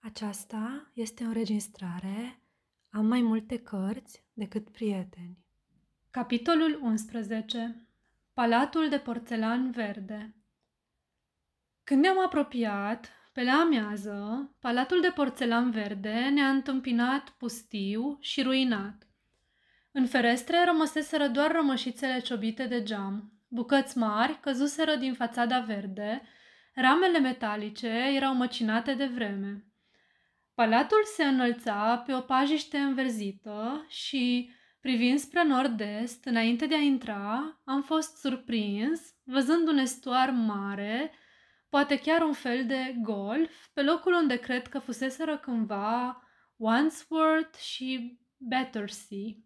Aceasta este o înregistrare. Am mai multe cărți decât prieteni. Capitolul 11. Palatul de porțelan verde Când ne-am apropiat, pe la amiază, palatul de porțelan verde ne-a întâmpinat pustiu și ruinat. În ferestre rămăseseră doar rămășițele ciobite de geam. Bucăți mari căzuseră din fațada verde, ramele metalice erau măcinate de vreme. Palatul se înălța pe o pajiște înverzită și, privind spre nord-est, înainte de a intra, am fost surprins văzând un estuar mare, poate chiar un fel de golf, pe locul unde cred că fuseseră cândva Wandsworth și Battersea.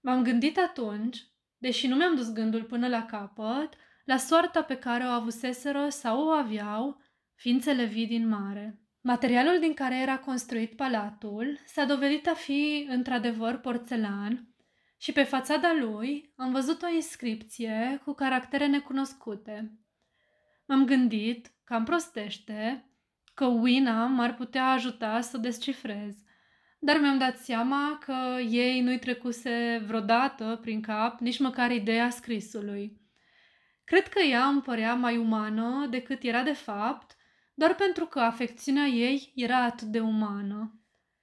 M-am gândit atunci, deși nu mi-am dus gândul până la capăt, la soarta pe care o avuseseră sau o aveau ființele vii din mare. Materialul din care era construit palatul s-a dovedit a fi într-adevăr porțelan și pe fațada lui am văzut o inscripție cu caractere necunoscute. M-am gândit, cam prostește, că Wina m-ar putea ajuta să o descifrez, dar mi-am dat seama că ei nu-i trecuse vreodată prin cap nici măcar ideea scrisului. Cred că ea îmi părea mai umană decât era de fapt doar pentru că afecțiunea ei era atât de umană.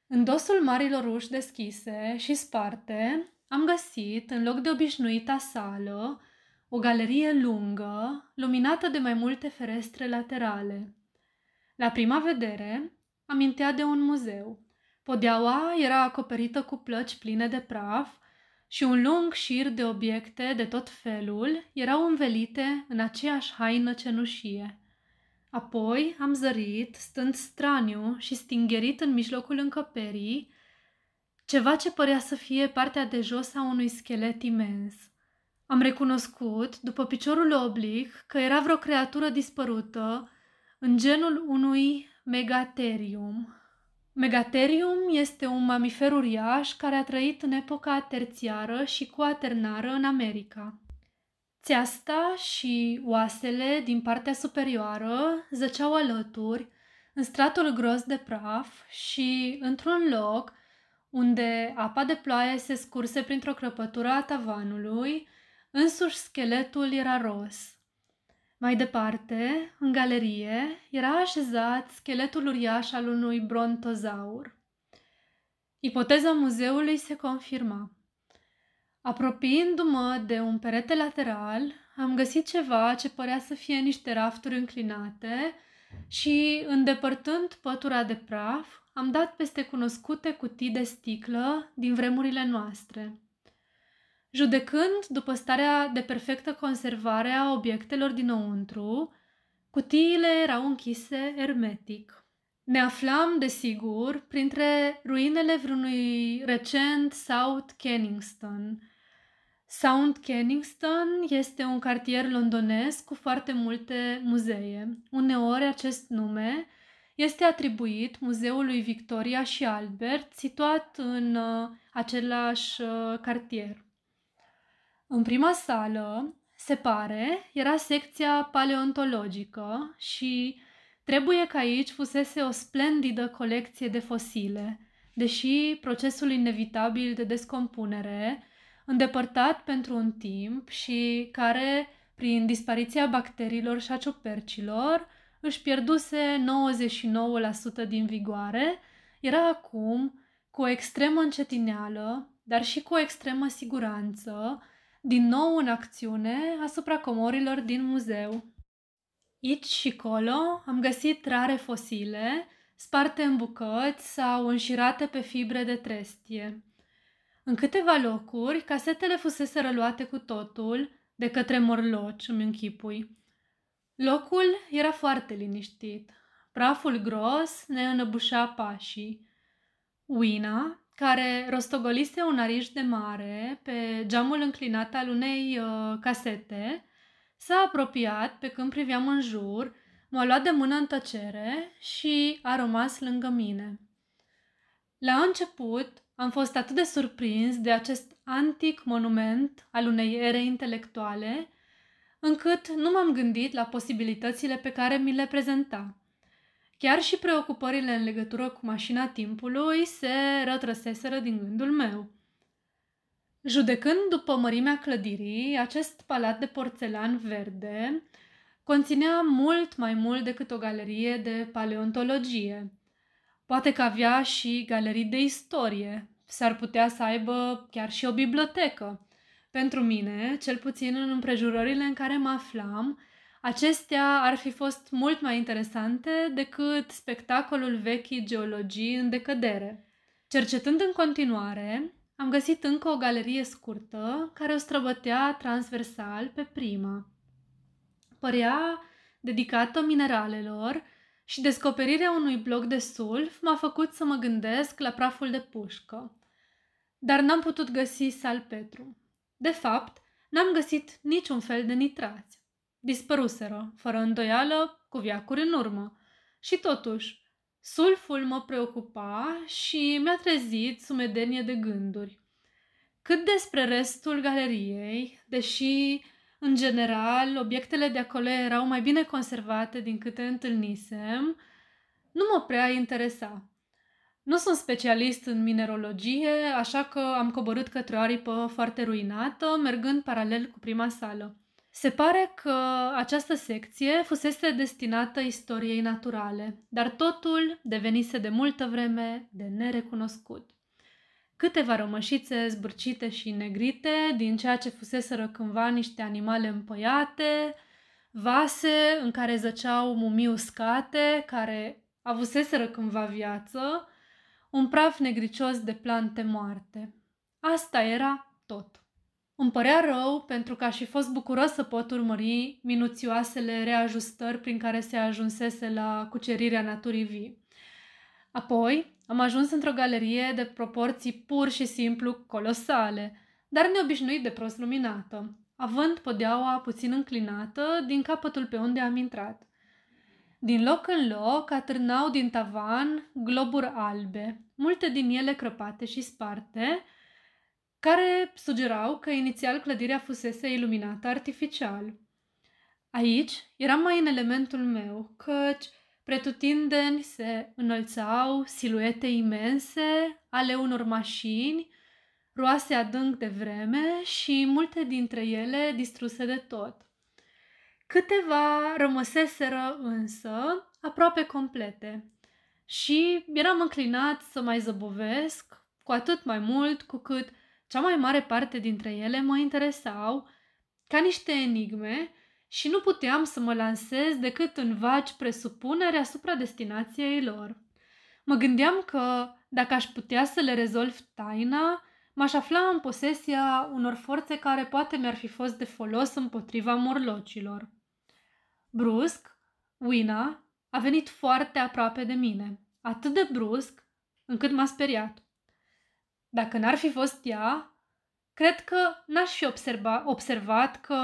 În dosul marilor uși deschise și sparte, am găsit, în loc de obișnuita sală, o galerie lungă, luminată de mai multe ferestre laterale. La prima vedere, amintea de un muzeu. Podeaua era acoperită cu plăci pline de praf și un lung șir de obiecte de tot felul erau învelite în aceeași haină cenușie. Apoi am zărit, stând straniu și stingerit în mijlocul încăperii, ceva ce părea să fie partea de jos a unui schelet imens. Am recunoscut, după piciorul oblic, că era vreo creatură dispărută în genul unui megaterium. Megaterium este un mamifer uriaș care a trăit în epoca terțiară și cuaternară în America. Țeasta și oasele din partea superioară zăceau alături, în stratul gros de praf și, într-un loc, unde apa de ploaie se scurse printr-o crăpătură a tavanului, însuși scheletul era ros. Mai departe, în galerie, era așezat scheletul uriaș al unui brontozaur. Ipoteza muzeului se confirma. Apropiindu-mă de un perete lateral, am găsit ceva ce părea să fie niște rafturi înclinate și, îndepărtând pătura de praf, am dat peste cunoscute cutii de sticlă din vremurile noastre. Judecând după starea de perfectă conservare a obiectelor dinăuntru, cutiile erau închise ermetic. Ne aflam, desigur, printre ruinele vreunui recent South Kenningston, South Kensington este un cartier londonez cu foarte multe muzee. Uneori acest nume este atribuit Muzeului Victoria și Albert, situat în uh, același uh, cartier. În prima sală, se pare, era secția paleontologică și trebuie că aici fusese o splendidă colecție de fosile, deși procesul inevitabil de descompunere îndepărtat pentru un timp și care, prin dispariția bacteriilor și a ciupercilor, își pierduse 99% din vigoare, era acum, cu o extremă încetineală, dar și cu o extremă siguranță, din nou în acțiune asupra comorilor din muzeu. Aici și colo am găsit rare fosile, sparte în bucăți sau înșirate pe fibre de trestie. În câteva locuri, casetele fusese răluate cu totul de către morloci, îmi închipui. Locul era foarte liniștit. Praful gros ne înăbușea pașii. Uina, care rostogolise un ariș de mare pe geamul înclinat al unei uh, casete, s-a apropiat pe când priveam în jur, m-a luat de mână în tăcere și a rămas lângă mine. La început am fost atât de surprins de acest antic monument al unei ere intelectuale, încât nu m-am gândit la posibilitățile pe care mi le prezenta. Chiar și preocupările în legătură cu mașina timpului se rătrăseseră din gândul meu. Judecând după mărimea clădirii, acest palat de porțelan verde conținea mult mai mult decât o galerie de paleontologie. Poate că avea și galerii de istorie, s-ar putea să aibă chiar și o bibliotecă. Pentru mine, cel puțin în împrejurările în care mă aflam, acestea ar fi fost mult mai interesante decât spectacolul vechii geologii în decădere. Cercetând în continuare, am găsit încă o galerie scurtă care o străbătea transversal pe prima. Părea dedicată mineralelor și descoperirea unui bloc de sulf m-a făcut să mă gândesc la praful de pușcă. Dar n-am putut găsi salpetru. De fapt, n-am găsit niciun fel de nitrați. Dispăruseră, fără îndoială, cu viacuri în urmă. Și totuși, sulful mă preocupa și mi-a trezit sumedenie de gânduri. Cât despre restul galeriei, deși în general, obiectele de acolo erau mai bine conservate din câte întâlnisem, nu mă prea interesa. Nu sunt specialist în mineralogie, așa că am coborât către o aripă foarte ruinată, mergând paralel cu prima sală. Se pare că această secție fusese destinată istoriei naturale, dar totul devenise de multă vreme de nerecunoscut câteva rămășițe zbârcite și negrite din ceea ce fuseseră cândva niște animale împăiate, vase în care zăceau mumii uscate, care avuseseră cândva viață, un praf negricios de plante moarte. Asta era tot. Îmi părea rău pentru că aș fi fost bucuros să pot urmări minuțioasele reajustări prin care se ajunsese la cucerirea naturii vii. Apoi am ajuns într-o galerie de proporții pur și simplu colosale, dar neobișnuit de prost luminată, având podeaua puțin înclinată din capătul pe unde am intrat. Din loc în loc atârnau din tavan globuri albe, multe din ele crăpate și sparte, care sugerau că inițial clădirea fusese iluminată artificial. Aici eram mai în elementul meu, căci Pretutindeni se înălțau siluete imense ale unor mașini, roase adânc de vreme și multe dintre ele distruse de tot. Câteva rămăseseră însă aproape complete și eram înclinat să mai zăbovesc, cu atât mai mult cu cât cea mai mare parte dintre ele mă interesau ca niște enigme și nu puteam să mă lansez decât în vaci presupunere asupra destinației lor. Mă gândeam că, dacă aș putea să le rezolv taina, m-aș afla în posesia unor forțe care poate mi-ar fi fost de folos împotriva morlocilor. Brusc, Wina a venit foarte aproape de mine, atât de brusc încât m-a speriat. Dacă n-ar fi fost ea, cred că n-aș fi observa, observat că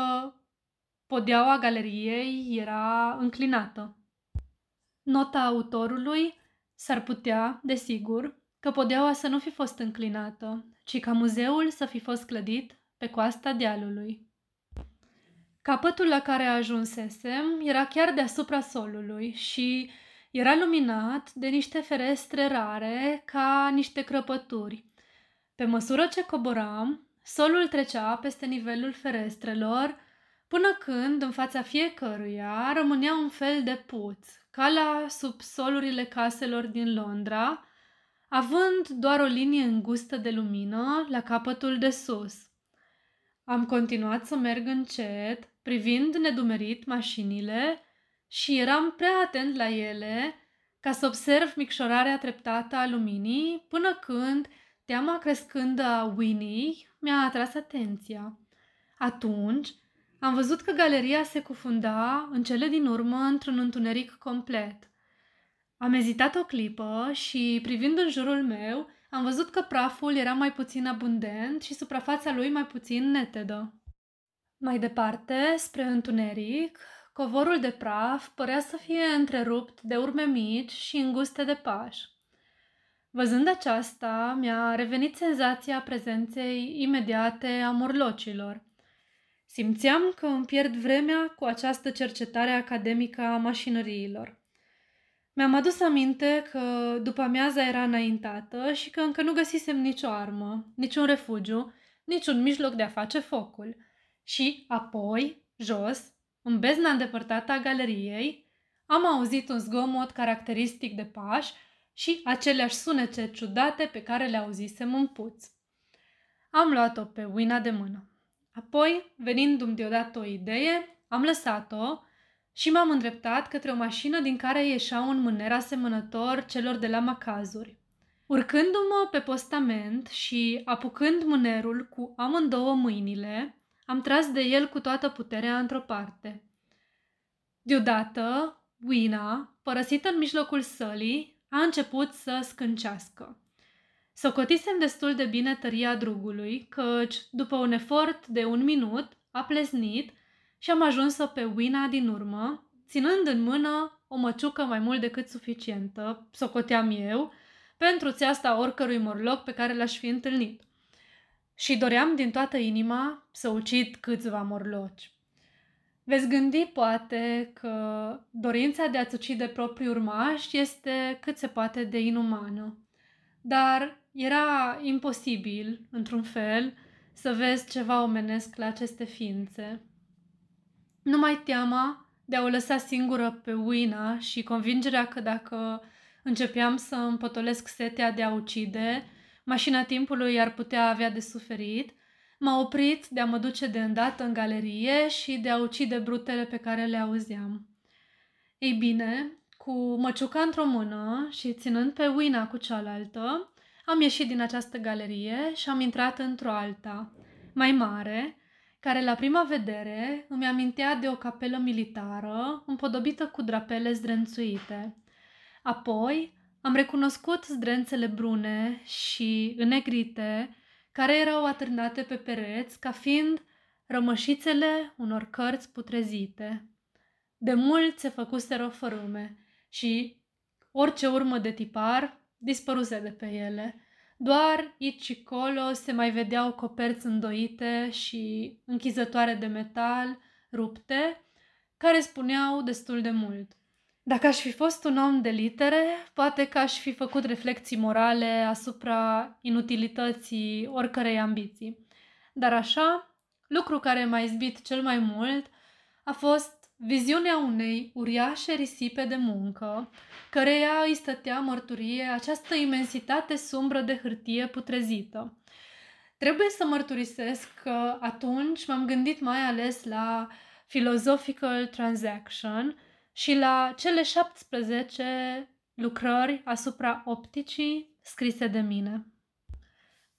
Podeaua galeriei era înclinată. Nota autorului s-ar putea, desigur, că podeaua să nu fi fost înclinată, ci ca muzeul să fi fost clădit pe coasta dealului. Capătul la care ajunsesem era chiar deasupra solului și era luminat de niște ferestre rare ca niște crăpături. Pe măsură ce coboram, solul trecea peste nivelul ferestrelor, până când în fața fiecăruia rămânea un fel de puț, ca la subsolurile caselor din Londra, având doar o linie îngustă de lumină la capătul de sus. Am continuat să merg încet, privind nedumerit mașinile și eram prea atent la ele ca să observ micșorarea treptată a luminii până când teama crescândă a Winnie mi-a atras atenția. Atunci am văzut că galeria se cufunda în cele din urmă într-un întuneric complet. Am ezitat o clipă și, privind în jurul meu, am văzut că praful era mai puțin abundent și suprafața lui mai puțin netedă. Mai departe, spre întuneric, covorul de praf părea să fie întrerupt de urme mici și înguste de pași. Văzând aceasta, mi-a revenit senzația prezenței imediate a morlocilor. Simțeam că îmi pierd vremea cu această cercetare academică a mașinăriilor. Mi-am adus aminte că după amiaza era înaintată și că încă nu găsisem nicio armă, niciun refugiu, niciun mijloc de a face focul. Și apoi, jos, în bezna îndepărtată a galeriei, am auzit un zgomot caracteristic de pași și aceleași sunete ciudate pe care le auzisem în puț. Am luat-o pe Wina de mână. Apoi, venindu-mi deodată o idee, am lăsat-o și m-am îndreptat către o mașină din care ieșea un mâner asemănător celor de la macazuri. Urcându-mă pe postament și apucând mânerul cu amândouă mâinile, am tras de el cu toată puterea într-o parte. Deodată, Wina, părăsită în mijlocul sălii, a început să scâncească. Socotisem destul de bine tăria drugului, căci, după un efort de un minut, a pleznit și am ajuns-o pe Wina din urmă, ținând în mână o măciucă mai mult decât suficientă, socoteam eu, pentru țeasta oricărui morloc pe care l-aș fi întâlnit. Și doream din toată inima să ucid câțiva morloci. Veți gândi poate că dorința de a-ți ucide proprii urmași este cât se poate de inumană. Dar era imposibil, într-un fel, să vezi ceva omenesc la aceste ființe. Numai teama de a o lăsa singură pe Uina și convingerea că dacă începeam să împotolesc setea de a ucide, mașina timpului ar putea avea de suferit, m-a oprit de a mă duce de îndată în galerie și de a ucide brutele pe care le auzeam. Ei bine, cu măciuca într-o mână și ținând pe Uina cu cealaltă, am ieșit din această galerie și am intrat într-o alta, mai mare, care la prima vedere îmi amintea de o capelă militară împodobită cu drapele zdrențuite. Apoi am recunoscut zdrențele brune și înegrite care erau atârnate pe pereți ca fiind rămășițele unor cărți putrezite. De mult se făcuseră fărâme și orice urmă de tipar dispăruse de pe ele. Doar aici și colo se mai vedeau coperți îndoite și închizătoare de metal rupte, care spuneau destul de mult. Dacă aș fi fost un om de litere, poate că aș fi făcut reflexii morale asupra inutilității oricărei ambiții. Dar așa, lucru care m-a izbit cel mai mult a fost viziunea unei uriașe risipe de muncă, căreia îi stătea mărturie această imensitate sumbră de hârtie putrezită. Trebuie să mărturisesc că atunci m-am gândit mai ales la Philosophical Transaction și la cele 17 lucrări asupra opticii scrise de mine.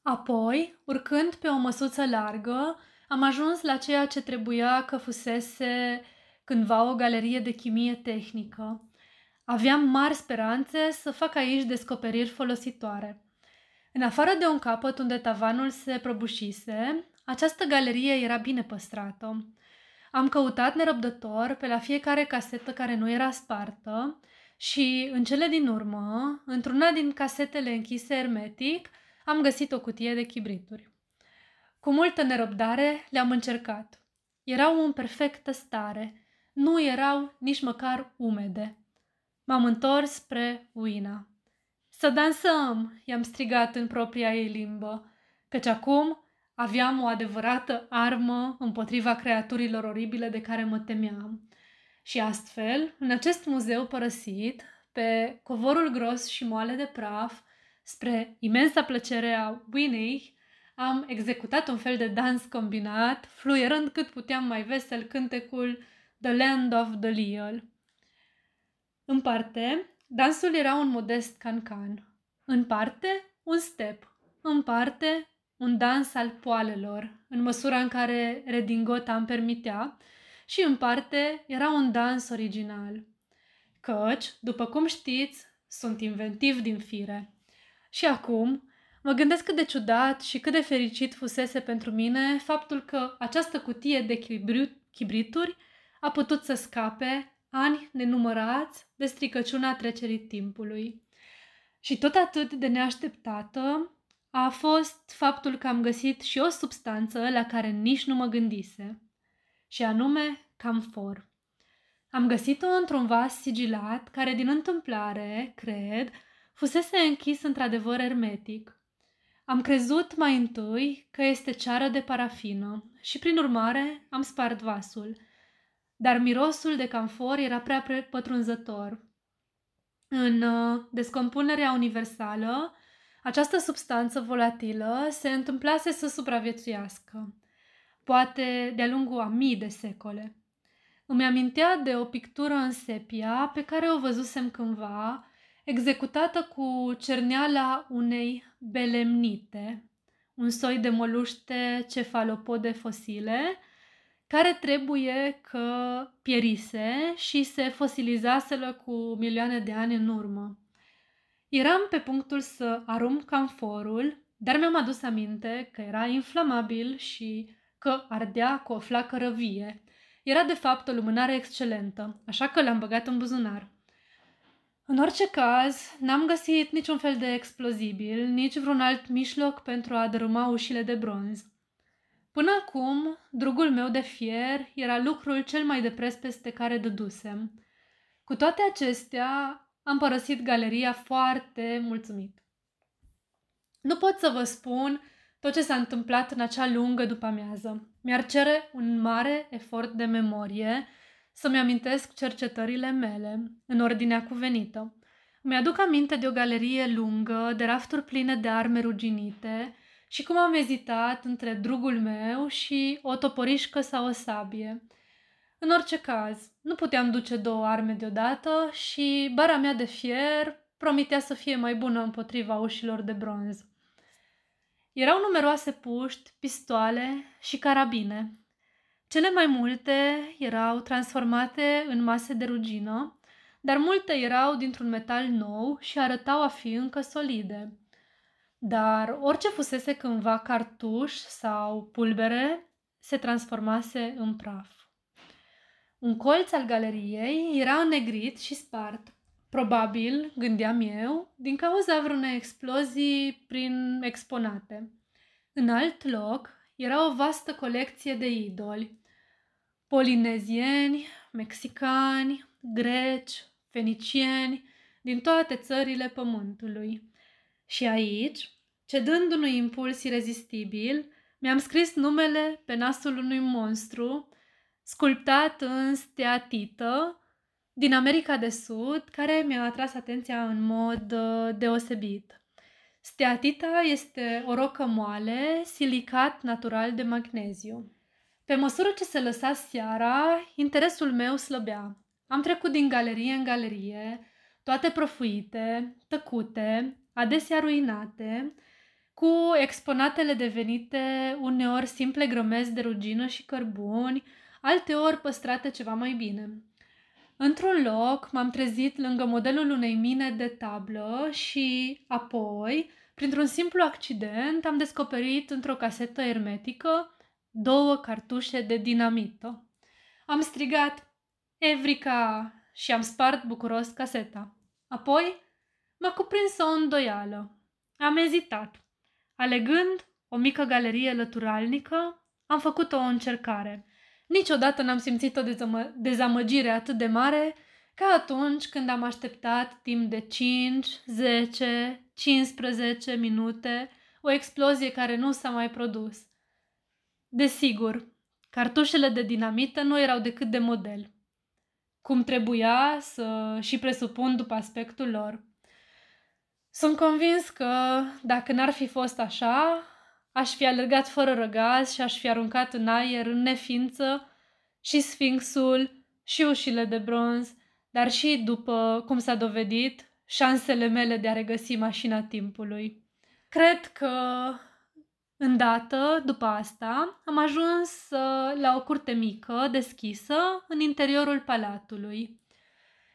Apoi, urcând pe o măsuță largă, am ajuns la ceea ce trebuia că fusese cândva o galerie de chimie tehnică. Aveam mari speranțe să fac aici descoperiri folositoare. În afară de un capăt unde tavanul se prăbușise, această galerie era bine păstrată. Am căutat nerăbdător pe la fiecare casetă care nu era spartă și, în cele din urmă, într-una din casetele închise hermetic, am găsit o cutie de chibrituri. Cu multă nerăbdare le-am încercat. Erau în perfectă stare, nu erau nici măcar umede. M-am întors spre Uina. Să dansăm, i-am strigat în propria ei limbă, căci acum aveam o adevărată armă împotriva creaturilor oribile de care mă temeam. Și astfel, în acest muzeu părăsit, pe covorul gros și moale de praf, spre imensa plăcere a Winnie, am executat un fel de dans combinat, fluierând cât puteam mai vesel cântecul The Land of the Leal. În parte, dansul era un modest cancan. În parte, un step. În parte, un dans al poalelor, în măsura în care redingota îmi permitea, și în parte era un dans original. Căci, după cum știți, sunt inventiv din fire. Și acum, mă gândesc cât de ciudat și cât de fericit fusese pentru mine faptul că această cutie de chibrituri a putut să scape ani nenumărați de stricăciunea trecerii timpului. Și tot atât de neașteptată a fost faptul că am găsit și o substanță la care nici nu mă gândise, și anume camfor. Am găsit-o într-un vas sigilat care, din întâmplare, cred, fusese închis într-adevăr hermetic. Am crezut mai întâi că este ceară de parafină și, prin urmare, am spart vasul. Dar mirosul de camfor era prea pătrunzător. În uh, descompunerea universală, această substanță volatilă se întâmplase să supraviețuiască, poate de-a lungul a mii de secole. Îmi amintea de o pictură în sepia pe care o văzusem cândva, executată cu cerneala unei belemnite, un soi de moluște cefalopode fosile, care trebuie că pierise și se fosilizaseră cu milioane de ani în urmă. Eram pe punctul să arunc camforul, dar mi-am adus aminte că era inflamabil și că ardea cu o flacără vie. Era de fapt o lumânare excelentă, așa că l-am băgat în buzunar. În orice caz, n-am găsit niciun fel de explozibil, nici vreun alt mijloc pentru a dărâma ușile de bronz. Până acum, drugul meu de fier era lucrul cel mai de preț peste care dădusem. Cu toate acestea, am părăsit galeria foarte mulțumit. Nu pot să vă spun tot ce s-a întâmplat în acea lungă după amiază. Mi-ar cere un mare efort de memorie să-mi amintesc cercetările mele în ordinea cuvenită. Mi-aduc aminte de o galerie lungă, de rafturi pline de arme ruginite și cum am ezitat între drugul meu și o toporișcă sau o sabie. În orice caz, nu puteam duce două arme deodată și bara mea de fier promitea să fie mai bună împotriva ușilor de bronz. Erau numeroase puști, pistoale și carabine. Cele mai multe erau transformate în mase de rugină, dar multe erau dintr-un metal nou și arătau a fi încă solide. Dar orice fusese cândva cartuș sau pulbere se transformase în praf. Un colț al galeriei era înnegrit și spart. Probabil, gândeam eu, din cauza vreunei explozii prin exponate. În alt loc era o vastă colecție de idoli. Polinezieni, mexicani, greci, fenicieni, din toate țările pământului. Și aici, cedând unui impuls irezistibil, mi-am scris numele pe nasul unui monstru sculptat în steatită din America de Sud, care mi-a atras atenția în mod uh, deosebit. Steatita este o rocă moale, silicat natural de magneziu. Pe măsură ce se lăsa seara, interesul meu slăbea. Am trecut din galerie în galerie, toate profuite, tăcute, adesea ruinate, cu exponatele devenite uneori simple grămezi de rugină și cărbuni, alteori păstrate ceva mai bine. Într-un loc m-am trezit lângă modelul unei mine de tablă și apoi, printr-un simplu accident, am descoperit într-o casetă ermetică două cartușe de dinamită. Am strigat Evrica și am spart bucuros caseta. Apoi m-a cuprins o îndoială. Am ezitat. Alegând o mică galerie lăturalnică, am făcut o încercare. Niciodată n-am simțit o dezamă- dezamăgire atât de mare ca atunci când am așteptat timp de 5, 10, 15 minute o explozie care nu s-a mai produs. Desigur, cartușele de dinamită nu erau decât de model, cum trebuia să și presupun după aspectul lor. Sunt convins că, dacă n-ar fi fost așa, aș fi alergat fără răgaz și aș fi aruncat în aer, în neființă, și sfinxul și ușile de bronz, dar și, după cum s-a dovedit, șansele mele de a regăsi mașina timpului. Cred că Îndată, după asta, am ajuns la o curte mică, deschisă, în interiorul palatului.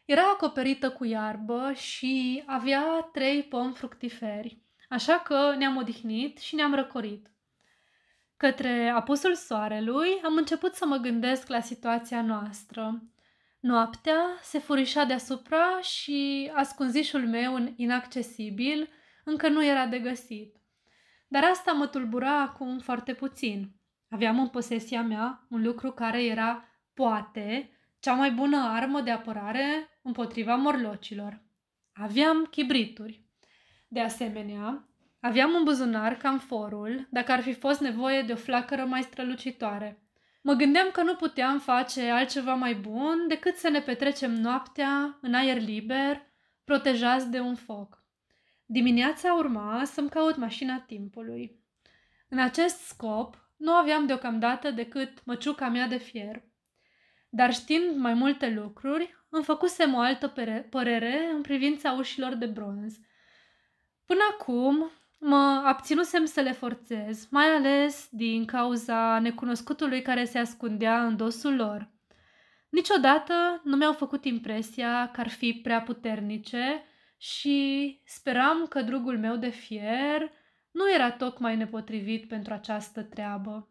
Era acoperită cu iarbă și avea trei pomi fructiferi, așa că ne-am odihnit și ne-am răcorit. Către apusul soarelui am început să mă gândesc la situația noastră. Noaptea se furișa deasupra și ascunzișul meu inaccesibil încă nu era de găsit. Dar asta mă tulbura acum foarte puțin. Aveam în posesia mea un lucru care era, poate, cea mai bună armă de apărare împotriva morlocilor. Aveam chibrituri. De asemenea, aveam în buzunar camforul, dacă ar fi fost nevoie de o flacără mai strălucitoare. Mă gândeam că nu puteam face altceva mai bun decât să ne petrecem noaptea în aer liber, protejați de un foc. Dimineața urma să-mi caut mașina timpului. În acest scop, nu aveam deocamdată decât măciuca mea de fier. Dar știind mai multe lucruri, îmi făcusem o altă părere în privința ușilor de bronz. Până acum mă abținusem să le forțez, mai ales din cauza necunoscutului care se ascundea în dosul lor. Niciodată nu mi-au făcut impresia că ar fi prea puternice și speram că drugul meu de fier nu era tocmai nepotrivit pentru această treabă.